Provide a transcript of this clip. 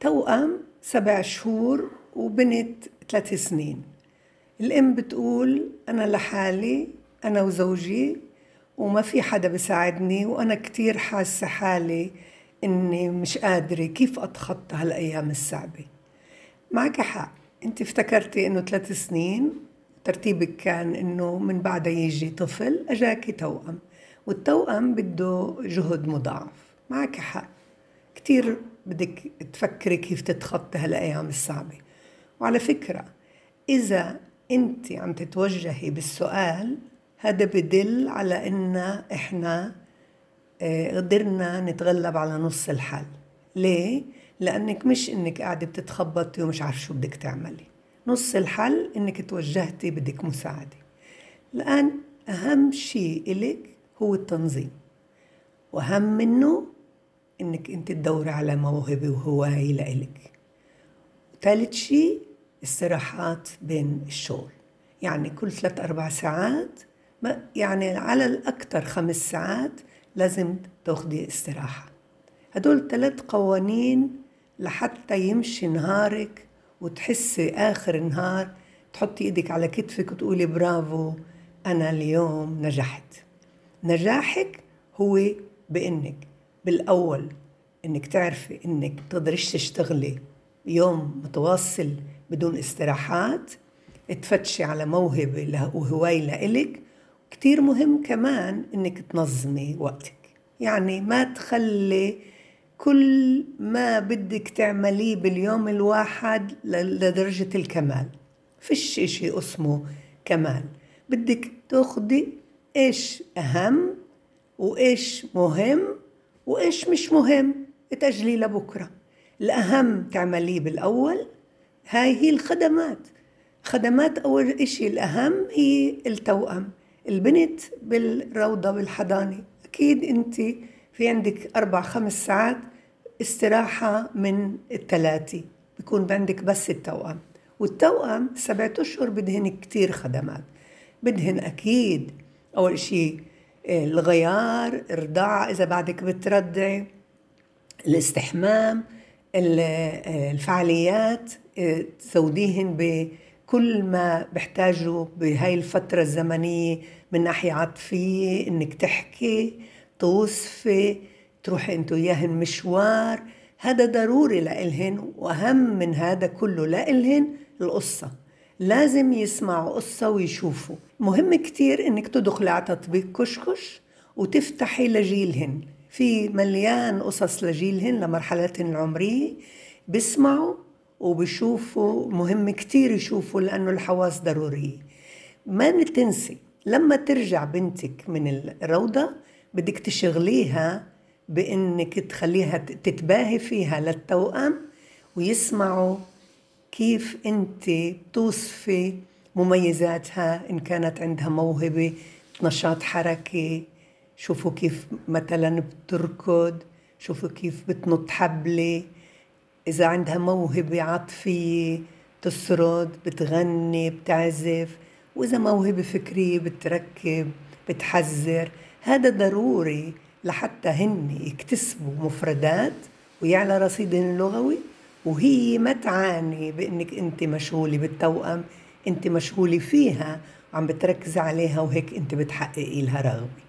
توأم سبع شهور وبنت ثلاث سنين. الأم بتقول أنا لحالي أنا وزوجي وما في حدا بيساعدني وأنا كتير حاسة حالي إني مش قادرة كيف أتخطى هالأيام الصعبة. معك حق أنت افتكرتي إنه ثلاث سنين ترتيبك كان إنه من بعدها يجي طفل أجاكي توأم والتوأم بده جهد مضاعف. معك حق كتير بدك تفكري كيف تتخطي هالأيام الصعبة. وعلى فكرة إذا أنت عم تتوجهي بالسؤال هذا بدل على إن إحنا آه، قدرنا نتغلب على نص الحل. ليه؟ لأنك مش إنك قاعدة بتتخبطي ومش عارفة شو بدك تعملي. نص الحل إنك توجهتي بدك مساعدة. الآن أهم شيء إلك هو التنظيم. وأهم منه إنك أنت تدوري على موهبة وهواية لإلك ثالث شيء استراحات بين الشغل. يعني كل ثلاث أربع ساعات يعني على الأكثر خمس ساعات لازم تاخدي استراحة. هدول ثلاث قوانين لحتى يمشي نهارك وتحسي آخر النهار تحطي إيدك على كتفك وتقولي برافو أنا اليوم نجحت. نجاحك هو بإنك بالأول إنك تعرفي إنك تقدريش تشتغلي يوم متواصل بدون استراحات تفتشي على موهبة وهواية لإلك كتير مهم كمان إنك تنظمي وقتك. يعني ما تخلي كل ما بدك تعمليه باليوم الواحد لدرجة الكمال. فيش إشي اسمه كمال. بدك تاخدي إيش أهم وإيش مهم وإيش مش مهم تأجلي لبكرة. الأهم تعمليه بالأول هاي هي الخدمات. خدمات أول إشي الأهم هي التوأم. البنت بالروضة بالحضانة. أكيد أنت في عندك أربع خمس ساعات استراحة من الثلاثة بيكون عندك بس التوأم. والتوأم سبعة أشهر بدهن كتير خدمات. بدهن أكيد. أول شيء الغيار الرضاعة إذا بعدك بترضعي الاستحمام الفعاليات تزوديهن بكل ما بحتاجوا بهاي الفترة الزمنية من ناحية عاطفية إنك تحكي توصفي تروحي أنتو وياهن مشوار. هذا ضروري لإلهن وأهم من هذا كله لإلهن القصة. لازم يسمعوا قصة ويشوفوا. مهم كتير إنك تدخلي على تطبيق كشكش وتفتحي لجيلهن في مليان قصص لجيلهن لمرحلتهن العمرية. بيسمعوا وبيشوفوا. مهم كتير يشوفوا لأنه الحواس ضرورية. ما تنسي لما ترجع بنتك من الروضة بدك تشغليها بإنك تخليها تتباهي فيها للتوأم ويسمعوا كيف أنت توصفي مميزاتها إن كانت عندها موهبة نشاط حركي شوفوا كيف مثلا بتركض شوفوا كيف بتنط حبلة. إذا عندها موهبة عاطفية تسرد بتغني بتعزف. وإذا موهبة فكرية بتركب بتحذر. هذا ضروري لحتى هن يكتسبوا مفردات ويعلى رصيدهم اللغوي وهي ما تعاني بإنك أنت مشغولة بالتوأم أنت مشغولة فيها وعم بتركزي عليها وهيك أنت بتحققي لها رغبة.